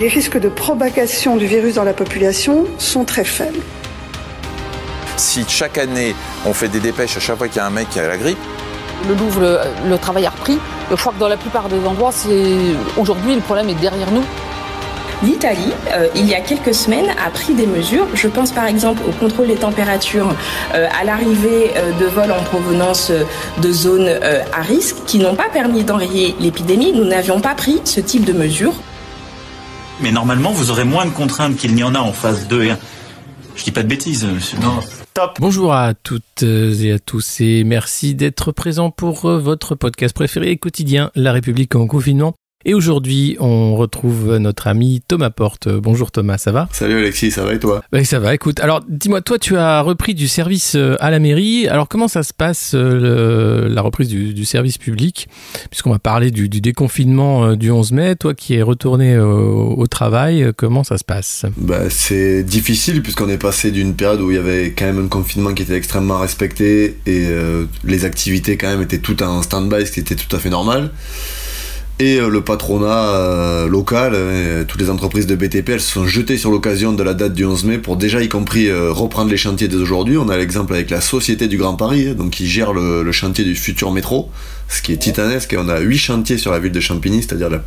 Les risques de propagation du virus dans la population sont très faibles. Si chaque année on fait des dépêches à chaque fois qu'il y a un mec qui a la grippe, le Louvre, le, travail a repris. Je crois que dans la plupart des endroits, c'est aujourd'hui le problème est derrière nous. L'Italie, euh, il y a quelques semaines, a pris des mesures. Je pense par exemple au contrôle des températures euh, à l'arrivée euh, de vols en provenance de zones à risque qui n'ont pas permis d'enrayer l'épidémie. Nous n'avions pas pris ce type de mesures. Mais normalement, vous aurez moins de contraintes qu'il n'y en a en phase 2 et 1. Je dis pas de bêtises, monsieur. Non. Top. Bonjour à toutes et à tous et merci d'être présents pour votre podcast préféré quotidien, La République en confinement. Et aujourd'hui, on retrouve notre ami Thomas Porte. Bonjour Thomas, ça va? Salut Alexis, ça va et toi? Oui, ça va. Écoute, alors dis-moi, toi, tu as repris du service euh, à la mairie. Alors comment ça se passe euh, la reprise du, service public? Puisqu'on va parler du, déconfinement euh, du 11 mai. Toi, qui es retourné au, travail, comment ça se passe? Bah, c'est difficile puisqu'on est passé d'une période où il y avait quand même un confinement qui était extrêmement respecté et les activités quand même étaient toutes en stand-by, ce qui était tout à fait normal. Et euh, le patronat euh, local, euh, toutes les entreprises de BTP, elles se sont jetées sur l'occasion de la date du 11 mai pour déjà y compris reprendre les chantiers dès aujourd'hui. On a l'exemple avec la Société du Grand Paris, hein, donc qui gère le, chantier du futur métro, ce qui est titanesque. Et on a 8 chantiers sur la ville de Champigny, c'est-à-dire le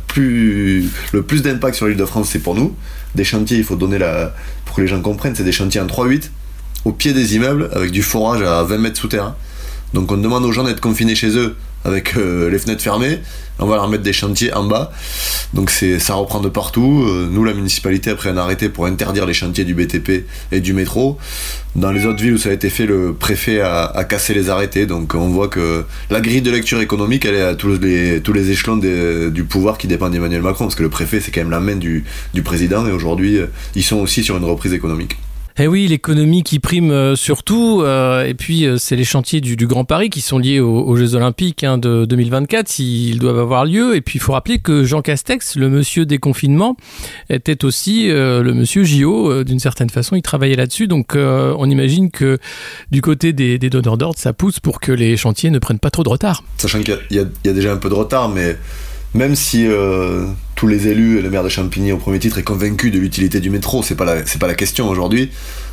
plus d'impact sur l'île de France, c'est pour nous. Des chantiers, il faut donner la. pour que les gens comprennent, c'est des chantiers en 3-8, au pied des immeubles, avec du forage à 20 mètres souterrains. Donc on demande aux gens d'être confinés chez eux avec euh, les fenêtres fermées. On va leur mettre des chantiers en bas. Donc ça reprend de partout. Euh, nous, la municipalité, après un arrêté pour interdire les chantiers du BTP et du métro. Dans les autres villes où ça a été fait, le préfet a, cassé les arrêtés. Donc on voit que la grille de lecture économique, elle est à tous les, échelons du pouvoir qui dépendent d'Emmanuel Macron. Parce que le préfet, c'est quand même la main du, du président. Et aujourd'hui, euh, ils sont aussi sur une reprise économique. Eh oui, l'économie qui prime euh, surtout, euh, et puis euh, c'est les chantiers du, Grand Paris qui sont liés aux, Jeux Olympiques hein, de 2024 s'ils doivent avoir lieu. Et puis il faut rappeler que Jean Castex, le monsieur des confinements, était aussi le monsieur JO d'une certaine façon. Il travaillait là-dessus, donc on imagine que du côté des, donneurs d'ordre, ça pousse pour que les chantiers ne prennent pas trop de retard. Sachant qu'il y, a déjà un peu de retard, mais même si tous les élus et le maire de Champigny au premier titre est convaincu de l'utilité du métro, c'est pas la, c'est pas la question aujourd'hui.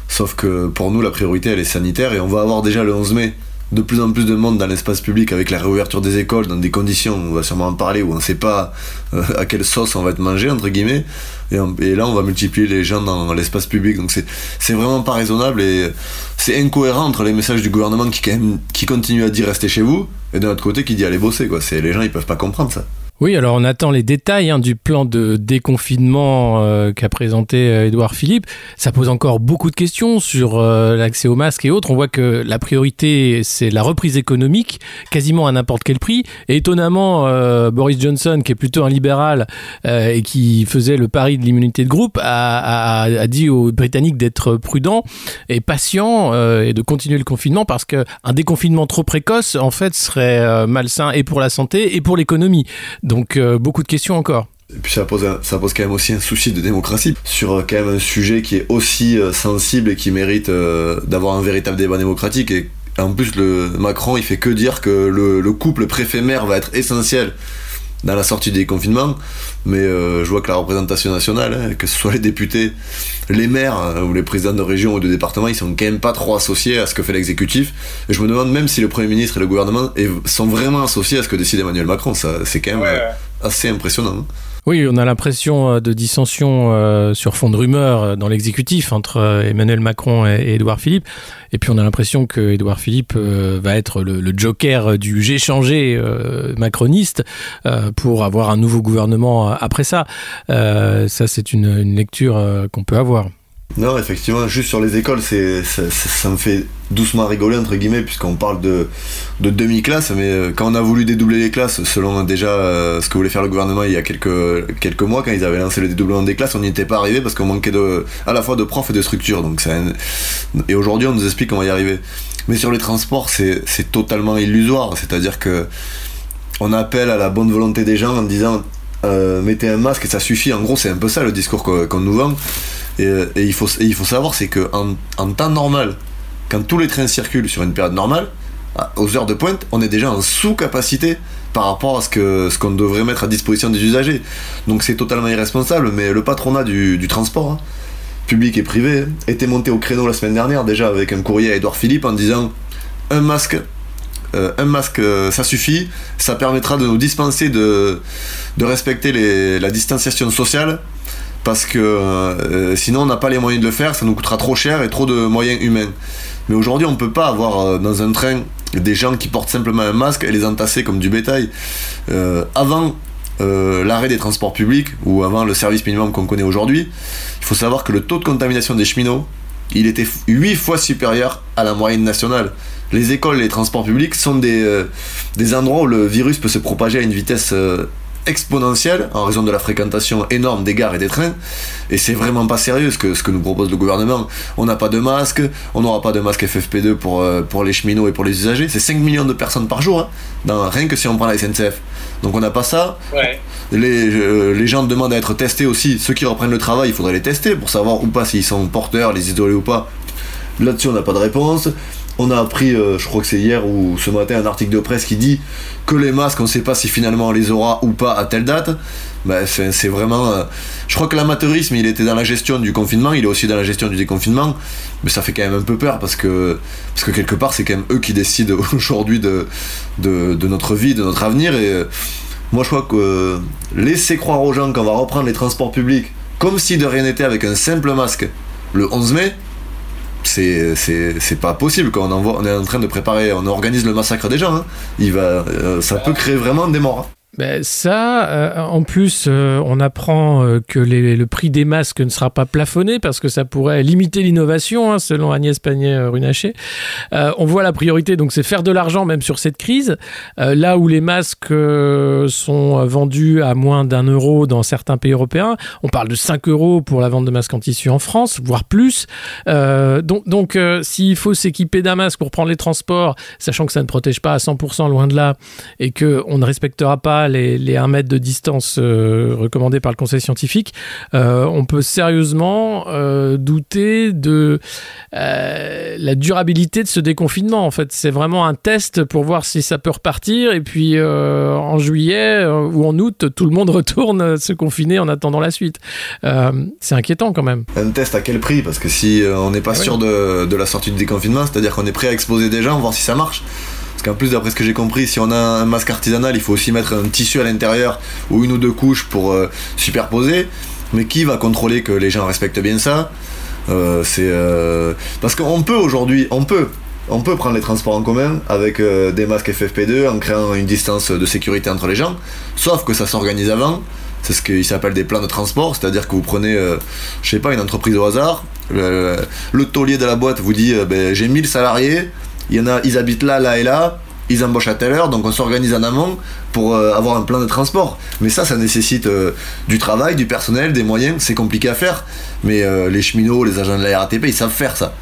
Sauf que pour nous, la priorité elle est sanitaire et on va avoir déjà le 11 mai de plus en plus de monde dans l'espace public avec la réouverture des écoles dans des conditions, on va sûrement en parler, où on ne sait pas euh, à quelle sauce on va être mangé, entre guillemets. Et, là, on va multiplier les gens dans l'espace public. Donc c'est, c'est vraiment pas raisonnable et c'est incohérent entre les messages du gouvernement qui, quand même, qui continue à dire restez chez vous et d'un autre côté qui dit allez bosser. Quoi. C'est, les gens, ils peuvent pas comprendre ça. Oui, alors on attend les détails hein, du plan de déconfinement euh, qu'a présenté euh, Édouard Philippe. Ça pose encore beaucoup de questions sur euh, l'accès aux masques et autres. On voit que la priorité, c'est la reprise économique, quasiment à n'importe quel prix. Et étonnamment, Boris Johnson, qui est plutôt un libéral et qui faisait le pari de l'immunité de groupe, a, a, dit aux Britanniques d'être prudents et patients et de continuer le confinement parce qu'un déconfinement trop précoce, en fait, serait malsain et pour la santé et pour l'économie. Donc euh, beaucoup de questions encore. Et puis ça pose, pose quand même aussi un souci de démocratie sur euh, quand même un sujet qui est aussi euh, sensible et qui mérite d'avoir un véritable débat démocratique. Et en plus, le Macron, il fait que dire que le, couple préfet-maire va être essentiel dans la sortie des confinements. Mais je vois que la représentation nationale, hein, que ce soit les députés, les maires ou les présidents de région ou de département, ils sont quand même pas trop associés à ce que fait l'exécutif. Et je me demande même si le Premier ministre et le gouvernement sont vraiment associés à ce que décide Emmanuel Macron. Ça, c'est quand même assez impressionnant. Hein. Oui, on a l'impression euh, de dissension euh, sur fond de rumeurs euh, dans l'exécutif entre Emmanuel Macron et Édouard Philippe. Et puis on a l'impression que Édouard Philippe va être le, joker du j'ai changé macroniste pour avoir un nouveau gouvernement après ça. ça, c'est une lecture qu'on peut avoir. Non, effectivement, juste sur les écoles, c'est, ça, me fait doucement rigoler, entre guillemets, puisqu'on parle de, de demi-classe, mais euh, quand on a voulu dédoubler les classes, selon déjà euh, ce que voulait faire le gouvernement il y a quelques, quelques mois, quand ils avaient lancé le dédoublement des classes, on n'y était pas arrivé parce qu'on manquait de, à la fois de profs et de structures. Donc Et aujourd'hui, on nous explique qu'on va y arriver. Mais sur les transports, c'est, totalement illusoire, c'est-à-dire que on appelle à la bonne volonté des gens en disant euh, mettez un masque et ça suffit. En gros, c'est un peu ça le discours qu'on nous vend. Et, il, faut, savoir, c'est qu'en en temps normal, quand tous les trains circulent sur une période normale, aux heures de pointe, on est déjà en sous-capacité par rapport à ce qu'on devrait mettre à disposition des usagers. Donc c'est totalement irresponsable, mais le patronat du, transport, hein, public et privé, était monté au créneau la semaine dernière déjà avec un courrier à Edouard Philippe en disant un masque euh, un masque, euh, ça suffit. Ça permettra de nous dispenser de respecter la distanciation sociale. Parce que euh, sinon, on n'a pas les moyens de le faire. Ça nous coûtera trop cher et trop de moyens humains. Mais aujourd'hui, on ne peut pas avoir dans un train des gens qui portent simplement un masque et les entasser comme du bétail. avant l'arrêt des transports publics ou avant le service minimum qu'on connaît aujourd'hui, il faut savoir que le taux de contamination des cheminots, il était 8 fois supérieur à la moyenne nationale les écoles et les transports publics sont des, euh, des endroits où le virus peut se propager à une vitesse euh, exponentielle en raison de la fréquentation énorme des gares et des trains. Et c'est vraiment pas sérieux ce que, ce que nous propose le gouvernement. On n'a pas de masque, on n'aura pas de masque FFP2 pour, euh, pour les cheminots et pour les usagers. C'est 5 millions de personnes par jour, hein, dans, rien que si on prend la SNCF. Donc on n'a pas ça. Les, les gens demandent à être testés aussi. Ceux qui reprennent le travail, il faudrait les tester pour savoir ou pas s'ils sont porteurs, les isoler ou pas. Là-dessus, on n'a pas de réponse. On a appris, euh, je crois que c'est hier ou ce matin, un article de presse qui dit que les masques, on ne sait pas si finalement on les aura ou pas à telle date. Ben, c'est vraiment. Euh, je crois que l'amateurisme, il était dans la gestion du confinement, il est aussi dans la gestion du déconfinement, mais ça fait quand même un peu peur parce que, parce que quelque part, c'est quand même eux qui décident aujourd'hui de, notre vie, de notre avenir. Et euh, moi, je crois que laisser croire aux gens qu'on va reprendre les transports publics comme si de rien n'était avec un simple masque le 11 mai, c'est pas possible quand on, on est en train de préparer, on organise le massacre des gens. Hein. Il va, euh, ça peut créer vraiment des morts. Hein. Ben ça, euh, en plus, euh, on apprend euh, que le prix des masques ne sera pas plafonné parce que ça pourrait limiter l'innovation, hein, selon Agnès Pannier-Runacher. on voit la priorité, donc c'est faire de l'argent même sur cette crise. là où les masques sont vendus à moins d'un euro dans certains pays européens, on parle de 5 euros pour la vente de masques en tissu en France, voire plus. donc, donc s'il faut s'équiper d'un masque pour prendre les transports, sachant que ça ne protège pas à 100% loin de là, et qu'on ne respectera pas les, les 1 mètre de distance euh, recommandés par le conseil scientifique, euh, on peut sérieusement euh, douter de la durabilité de ce déconfinement. En fait, c'est vraiment un test pour voir si ça peut repartir. Et puis en juillet ou en août, tout le monde retourne se confiner en attendant la suite. c'est inquiétant quand même. Un test à quel prix? Parce que si on n'est pas ah sûr de, de la sortie du déconfinement, c'est-à-dire qu'on est prêt à exposer des gens, voir si ça marche. Parce qu'en plus, d'après ce que j'ai compris, si on a un masque artisanal, il faut aussi mettre un tissu à l'intérieur ou une ou deux couches pour euh, superposer. Mais qui va contrôler que les gens respectent bien ça? Euh, C'est euh, parce qu'on peut aujourd'hui, on peut, on peut prendre les transports en commun avec des masques FFP2 en créant une distance de sécurité entre les gens. Sauf que ça s'organise avant. C'est ce qu'il s'appelle des plans de transport, c'est-à-dire que vous prenez, je sais pas, une entreprise au hasard, le, taulier de la boîte vous dit ben, j'ai 1000 salariés, il y en a, ils habitent là, là et là, ils embauchent à telle heure, donc on s'organise en amont pour euh, avoir un plan de transport. Mais ça, ça nécessite euh, du travail, du personnel, des moyens, c'est compliqué à faire. Mais euh, les cheminots, les agents de la RATP, ils savent faire ça.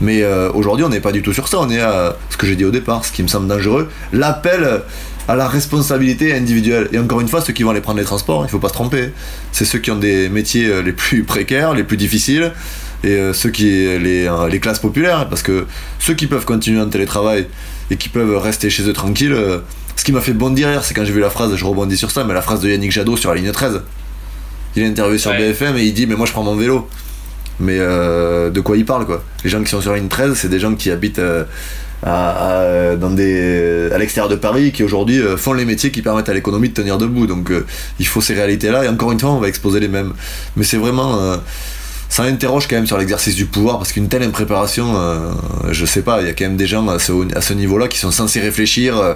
Mais aujourd'hui, on n'est pas du tout sur ça, on est à ce que j'ai dit au départ, ce qui me semble dangereux, l'appel à la responsabilité individuelle. Et encore une fois, ceux qui vont aller prendre les transports, il ne faut pas se tromper. C'est ceux qui ont des métiers les plus précaires, les plus difficiles, et euh, ceux qui les, euh, les, classes populaires parce que ceux qui peuvent continuer en télétravail et qui peuvent rester chez eux tranquilles euh, ce qui m'a fait bondir hier c'est quand j'ai vu la phrase je rebondis sur ça mais la phrase de Yannick Jadot sur la ligne 13 il est interviewé sur BFM et il dit mais moi je prends mon vélo. Mais de quoi il parle quoi? Les gens qui sont sur la ligne 13 c'est des gens qui habitent à, dans des, à l'extérieur de Paris qui aujourd'hui font les métiers qui permettent à l'économie de tenir debout. Donc il faut ces réalités là et encore une fois on va exposer les mêmes. Mais c'est vraiment ça interroge quand même sur l'exercice du pouvoir parce qu'une telle impréparation, euh, je sais pas, il y a quand même des gens à ce, à ce niveau-là qui sont censés réfléchir, euh,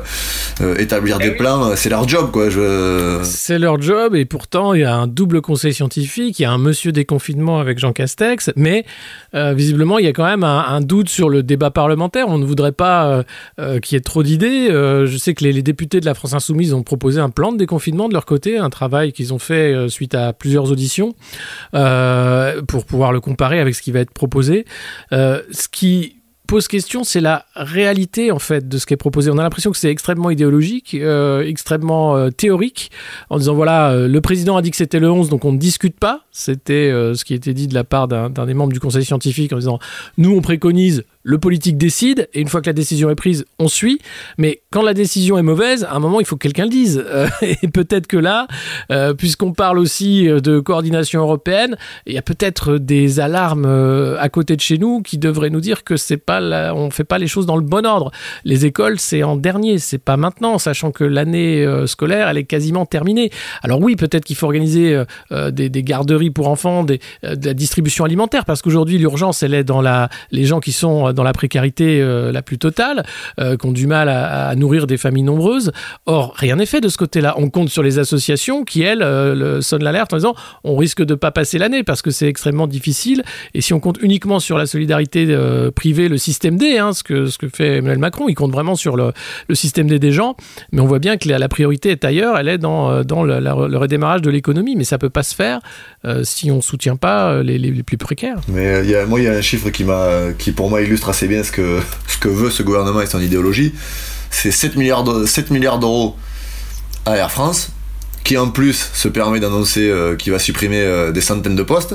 euh, établir eh des plans, c'est leur job quoi. Je... C'est leur job et pourtant il y a un double conseil scientifique, il y a un monsieur déconfinement avec Jean Castex, mais visiblement il y a quand même un, doute sur le débat parlementaire. On ne voudrait pas qu'il y ait trop d'idées. je sais que les, les, députés de la France Insoumise ont proposé un plan de déconfinement de leur côté, un travail qu'ils ont fait suite à plusieurs auditions pour pouvoir le comparer avec ce qui va être proposé. Euh, ce qui pose question, c'est la réalité en fait de ce qui est proposé. On a l'impression que c'est extrêmement idéologique, euh, extrêmement euh, théorique, en disant voilà, le président a dit que c'était le 11, donc on ne discute pas. C'était ce qui était dit de la part d'un des membres du conseil scientifique en disant nous on préconise le politique décide, et une fois que la décision est prise, on suit. Mais quand la décision est mauvaise, à un moment, il faut que quelqu'un le dise. Euh, et peut-être que là, euh, puisqu'on parle aussi de coordination européenne, il y a peut-être des alarmes euh, à côté de chez nous qui devraient nous dire que c'est pas on fait pas les choses dans le bon ordre. Les écoles, c'est en dernier, c'est pas maintenant, sachant que l'année scolaire, elle est quasiment terminée. Alors oui, peut-être qu'il faut organiser des, garderies pour enfants, de la distribution alimentaire, parce qu'aujourd'hui, l'urgence, elle est dans la, les gens qui sont dans la précarité euh, la plus totale, euh, qui ont du mal à, nourrir des familles nombreuses. Or, rien n'est fait de ce côté-là. On compte sur les associations qui, elles, euh, sonnent l'alerte en disant on risque de pas passer l'année parce que c'est extrêmement difficile. Et si on compte uniquement sur la solidarité privée, le système D, hein, ce, que, ce que fait Emmanuel Macron, il compte vraiment sur le, système D des gens. Mais on voit bien que la, priorité est ailleurs, elle est dans, dans le, le redémarrage de l'économie. Mais ça peut pas se faire si on soutient pas les, les, plus précaires. Mais moi, il y a un chiffre qui, qui pour moi illustre assez bien ce que, ce que veut ce gouvernement et son idéologie. C'est 7 milliards, d'euros à Air France, qui en plus se permet d'annoncer euh, qu'il va supprimer euh, des centaines de postes.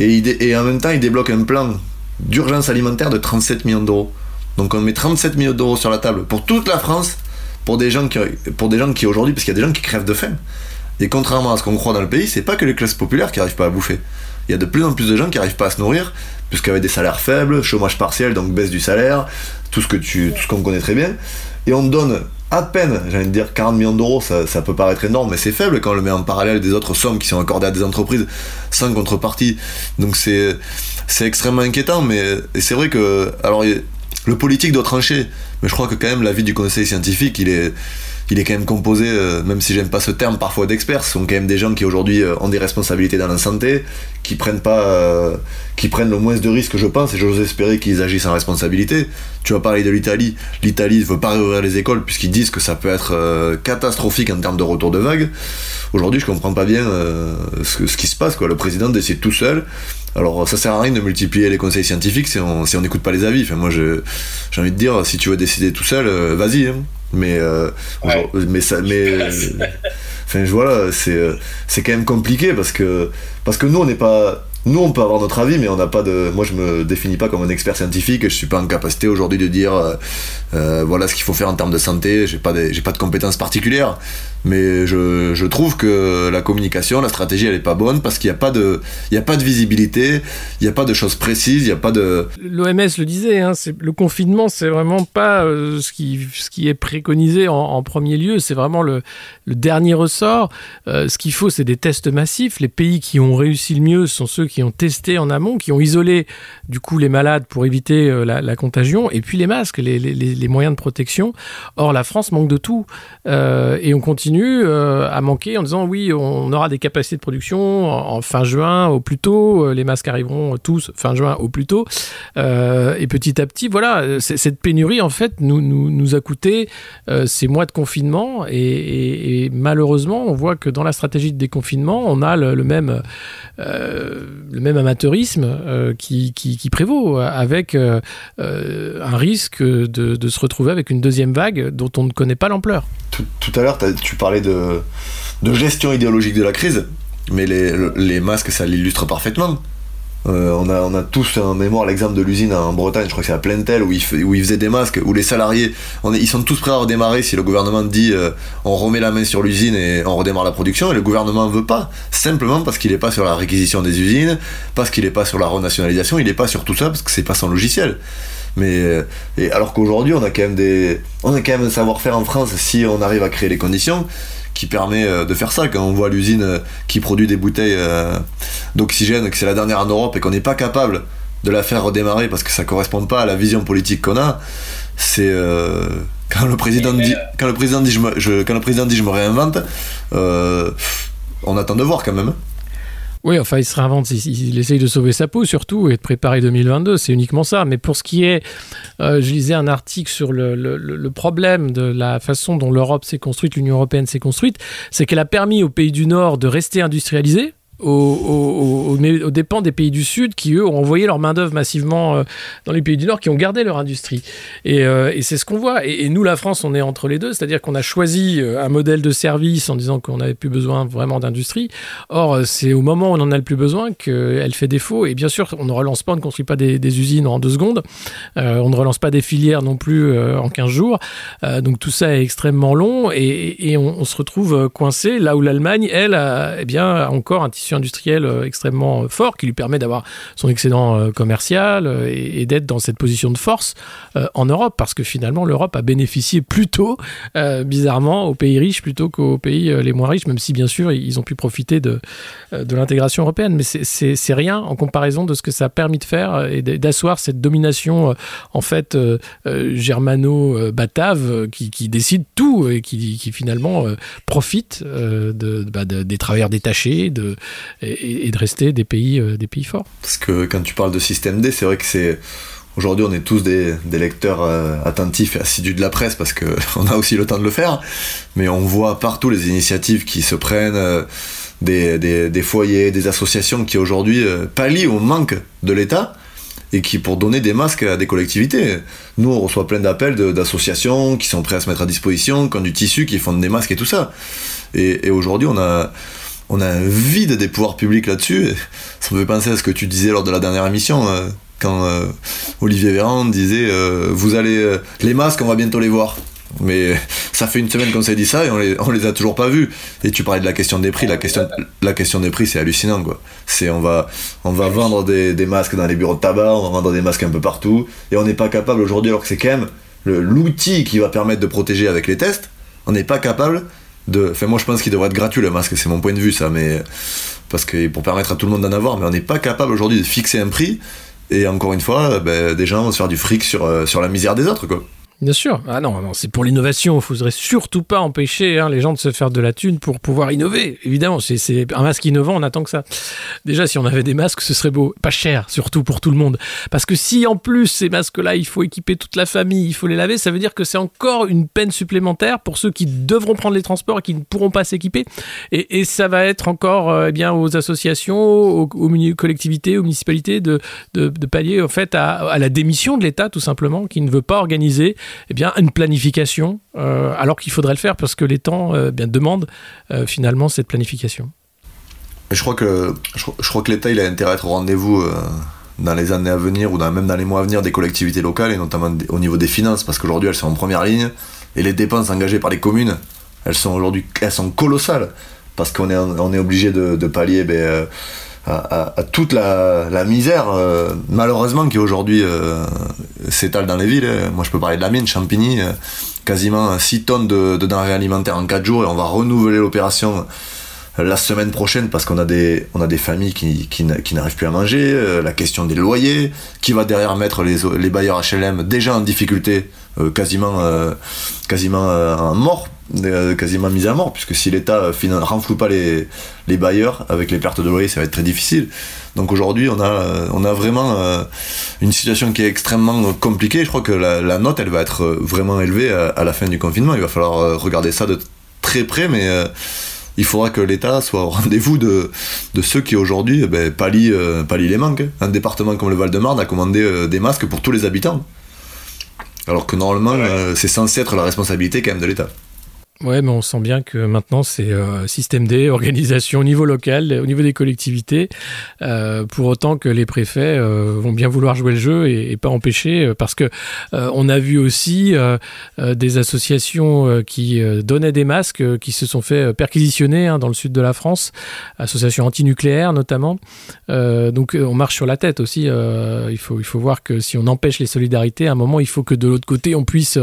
Et, et, en même temps, il débloque un plan d'urgence alimentaire de 37 millions d'euros. Donc on met 37 millions d'euros sur la table pour toute la France, pour des gens qui, pour des gens qui aujourd'hui, parce qu'il y a des gens qui crèvent de faim. Et contrairement à ce qu'on croit dans le pays, c'est pas que les classes populaires qui n'arrivent pas à bouffer. Il y a de plus en plus de gens qui n'arrivent pas à se nourrir, puisqu'avec des salaires faibles, chômage partiel, donc baisse du salaire, tout ce que tu, tout ce qu'on connaît très bien. Et on donne à peine, de dire 40 millions d'euros, ça, ça, peut paraître énorme, mais c'est faible quand on le met en parallèle des autres sommes qui sont accordées à des entreprises sans contrepartie. Donc c'est, c'est extrêmement inquiétant, mais c'est vrai que, alors le politique doit trancher, mais je crois que quand même l'avis du conseil scientifique, il est, il est quand même composé, euh, même si j'aime pas ce terme parfois d'experts, ce sont quand même des gens qui aujourd'hui euh, ont des responsabilités dans la santé, qui prennent pas, euh, qui prennent le moins de risques, je pense, et j'ose espérer qu'ils agissent en responsabilité. Tu vas parler de l'Italie. L'Italie ne veut pas réouvrir les écoles puisqu'ils disent que ça peut être catastrophique en termes de retour de vague. Aujourd'hui, je comprends pas bien ce, qui se passe. Quoi. Le président décide tout seul. Alors, ça sert à rien de multiplier les conseils scientifiques si on n'écoute pas les avis. Enfin, moi, j'ai envie de dire, si tu veux décider tout seul, vas-y. Hein mais euh, mais ça mais enfin voilà c'est euh, c'est quand même compliqué parce que parce que nous on n'est pas nous on peut avoir notre avis mais on n'a pas de moi je me définis pas comme un expert scientifique je suis pas en capacité aujourd'hui de dire euh, voilà ce qu'il faut faire en termes de santé. J'ai pas j'ai pas de compétences particulières mais je, je, trouve que la communication, la stratégie, elle est pas bonne parce qu'il n'y a pas de, a pas de visibilité, il n'y a pas de choses précises, il n'y a pas de. L'OMS le disait, hein, le confinement, c'est vraiment pas euh, ce qui, ce qui est préconisé en, premier lieu, c'est vraiment le, le, dernier ressort. Euh, ce qu'il faut, c'est des tests massifs. Les pays qui ont réussi le mieux sont ceux qui ont testé en amont, qui ont isolé du coup les malades pour éviter euh, la, la, contagion, et puis les masques, les, les, les, moyens de protection. Or, la France manque de tout, et on continue euh, à manquer en disant oui, on aura des capacités de production en, fin juin au plus tôt, euh, les masques arriveront tous fin juin au plus tôt. Euh, et petit à petit, voilà, cette pénurie en fait nous, nous, a coûté ces mois de confinement et, malheureusement, on voit que dans la stratégie de déconfinement, on a le, même, le même amateurisme qui, prévaut avec un risque de se retrouver avec une deuxième vague dont on ne connaît pas l'ampleur. Tout, à l'heure, tu parlais de, de, gestion idéologique de la crise, mais les, masques, ça l'illustre parfaitement. Euh, on, a, tous en mémoire l'exemple de l'usine en Bretagne, je crois que c'est à Plaintel, où ils, faisaient des masques, où les salariés, ils sont tous prêts à redémarrer si le gouvernement dit euh, on remet la main sur l'usine et on redémarre la production, et le gouvernement ne veut pas, simplement parce qu'il n'est pas sur la réquisition des usines, parce qu'il n'est pas sur la renationalisation, il n'est pas sur tout ça, parce que c'est pas son logiciel. Mais euh, et alors qu'aujourd'hui, on a quand même des, on a quand même un savoir-faire en France si on arrive à créer les conditions qui permet euh, de faire ça. Quand on voit l'usine euh, qui produit des bouteilles d'oxygène, que c'est la dernière en Europe et qu'on n'est pas capable de la faire redémarrer parce que ça correspond pas à la vision politique qu'on a, c'est quand le président dit, quand le président dit je me, quand le président dit je me réinvente, on attend de voir quand même. Oui, enfin, il se réinvente, il, essaye de sauver sa peau surtout et de préparer 2022, c'est uniquement ça. Mais pour ce qui est, euh, je lisais un article sur le problème de la façon dont l'Europe s'est construite, l'Union européenne s'est construite, c'est qu'elle a permis aux pays du Nord de rester industrialisés, aux, aux, dépens des pays du Sud qui, eux, ont envoyé leur main-d'œuvre massivement euh, dans les pays du Nord, qui ont gardé leur industrie. Et, euh, et c'est ce qu'on voit. Et, nous, la France, on est entre les deux, c'est-à-dire qu'on a choisi euh, un modèle de service en disant qu'on n'avait plus besoin vraiment d'industrie. Or, c'est au moment où on en a le plus besoin qu'elle fait défaut. Et bien sûr, on ne relance pas, on ne construit pas des, usines en deux secondes. on ne relance pas des filières non plus en 15 jours. donc tout ça est extrêmement long et, et on, se retrouve coincé là où l'Allemagne, elle, a, eh bien, encore un tissu industriel euh, extrêmement euh, fort qui lui permet d'avoir son excédent euh, commercial et, d'être dans cette position de force en Europe parce que finalement l'Europe a bénéficié plutôt bizarrement aux pays riches plutôt qu'aux pays les moins riches même si bien sûr ils ont pu profiter de, de l'intégration européenne. Mais c'est rien en comparaison de ce que ça a permis de faire et d'asseoir cette domination en fait germano-batave qui, qui, décide tout et qui, qui finalement profite bah, des travailleurs détachés de, et, de rester des pays, euh, des pays forts. Parce que quand tu parles de système D, c'est vrai que c'est. Aujourd'hui, on est tous des, lecteurs euh, attentifs et assidus de la presse parce qu'on a aussi le temps de le faire. Mais on voit partout les initiatives qui se prennent, euh, des, des, foyers, des associations qui aujourd'hui pallient au manque de l'État et qui pour donner des masques à des collectivités. Nous, on reçoit plein d'appels d'associations qui sont prêts à se mettre à disposition, qui ont du tissu, qui font des masques et tout ça. Et aujourd'hui, on a, on a un vide des pouvoirs publics là-dessus. Ça me fait penser à ce que tu disais lors de la dernière émission, euh, quand euh, Olivier Véran disait euh, Vous allez. les masques, on va bientôt les voir. Mais ça fait une semaine qu'on s'est dit ça et on les, les a toujours pas vus. Et tu parlais de la question des prix. La question, la question des prix, c'est hallucinant, quoi. On va, on va vendre des, des, masques dans les bureaux de tabac, on va vendre des masques un peu partout. Et on n'est pas capable aujourd'hui, alors que c'est quand même l'outil qui va permettre de protéger avec les tests, on n'est pas capable de. Enfin, moi, je pense qu'il devrait être gratuit le masque, c'est mon point de vue, ça, mais. Parce que pour permettre à tout le monde d'en avoir, mais on n'est pas capable aujourd'hui de fixer un prix. Et encore une fois, ben, des gens vont se faire du fric sur, euh, sur la misère des autres, quoi. Bien sûr. Ah non, c'est pour l'innovation. Il ne faudrait surtout pas empêcher hein, les gens de se faire de la thune pour pouvoir innover. Évidemment, c'est un masque innovant, on attend que ça. Déjà, si on avait des masques, ce serait beau. Pas cher, surtout pour tout le monde. Parce que si en plus ces masques-là, il faut équiper toute la famille, il faut les laver, ça veut dire que c'est encore une peine supplémentaire pour ceux qui devront prendre les transports et qui ne pourront pas s'équiper. Et, ça va être encore euh, eh aux associations, aux, collectivités, aux municipalités de, pallier en fait à la démission de l'État tout simplement, qui ne veut pas organiser eh bien, une planification, euh, alors qu'il faudrait le faire parce que les temps euh, bien, demandent euh, finalement cette planification. Je crois que, je, crois que l'État il a intérêt à être au rendez-vous dans les années à venir ou dans, même dans les mois à venir des collectivités locales et notamment au niveau des finances parce qu'aujourd'hui elles sont en première ligne et les dépenses engagées par les communes elles sont aujourd'hui elles sont colossales parce qu'on est, on est obligé de, pallier ben, à, toute la, misère, euh, malheureusement, qui aujourd'hui euh, s'étale dans les villes. Moi, je peux parler de la mine, Champigny, euh, quasiment 6 tonnes de, denrées alimentaires en 4 jours, et on va renouveler l'opération la semaine prochaine parce qu'on a des, on a des familles qui, qui, n'arrivent plus à manger, la question des loyers, qui va derrière mettre les, les bailleurs HLM déjà en difficulté, quasiment, quasiment en mort euh, quasiment mise à mort, puisque si l'État ne renfloue pas les, les, bailleurs avec les pertes de loyer, ça va être très difficile. Donc aujourd'hui, on a, euh, on a vraiment euh, une situation qui est extrêmement compliquée. Je crois que la, note, elle va être vraiment élevée à, la fin du confinement. Il va falloir regarder ça de très près, mais il faudra que l'État soit au rendez-vous de, de ceux qui aujourd'hui eh ben, pallient, les manques. Un département comme le Val-de-Marne a commandé des masques pour tous les habitants. Alors que normalement, c'est censé être la responsabilité quand même de l'État. Ouais, mais on sent bien que maintenant c'est euh, système D, organisation au niveau local, au niveau des collectivités, euh, pour autant que les préfets euh, vont bien vouloir jouer le jeu et, pas empêcher, parce que on a vu aussi des associations qui donnaient des masques, qui se sont fait perquisitionner hein, dans le sud de la France, associations antinucléaires notamment. donc on marche sur la tête aussi. il faut voir que si on empêche les solidarités, à un moment il faut que de l'autre côté on puisse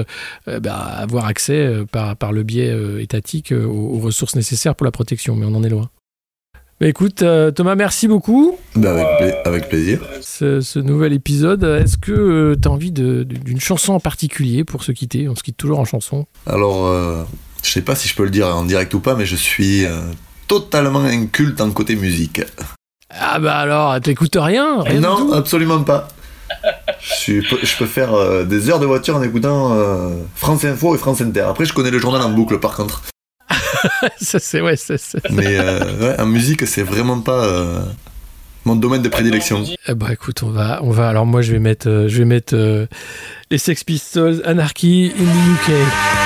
bah, avoir accès par le biais euh, étatique euh, aux, ressources nécessaires pour la protection, mais on en est loin. Bah, écoute, euh, Thomas, merci beaucoup. Bah, avec, plaisir. Ce, nouvel épisode, est-ce que tu as envie d'une chanson en particulier pour se quitter? On se quitte toujours en chanson. Alors, je sais pas si je peux le dire en direct ou pas, mais je suis totalement inculte en côté musique. Ah bah alors, t'écoutes rien, rien Non, absolument pas je, peux, je peux faire euh, des heures de voiture en écoutant euh, France Info et France Inter. Après, je connais le journal en boucle par contre. ça c'est ouais, ça, ça- Mais euh, ouais, en musique, c'est vraiment pas euh, mon domaine de prédilection. Eh bah écoute, on va, on va. Alors moi, je vais mettre, euh, je vais mettre euh, les Sex Pistols, Anarchy in the UK.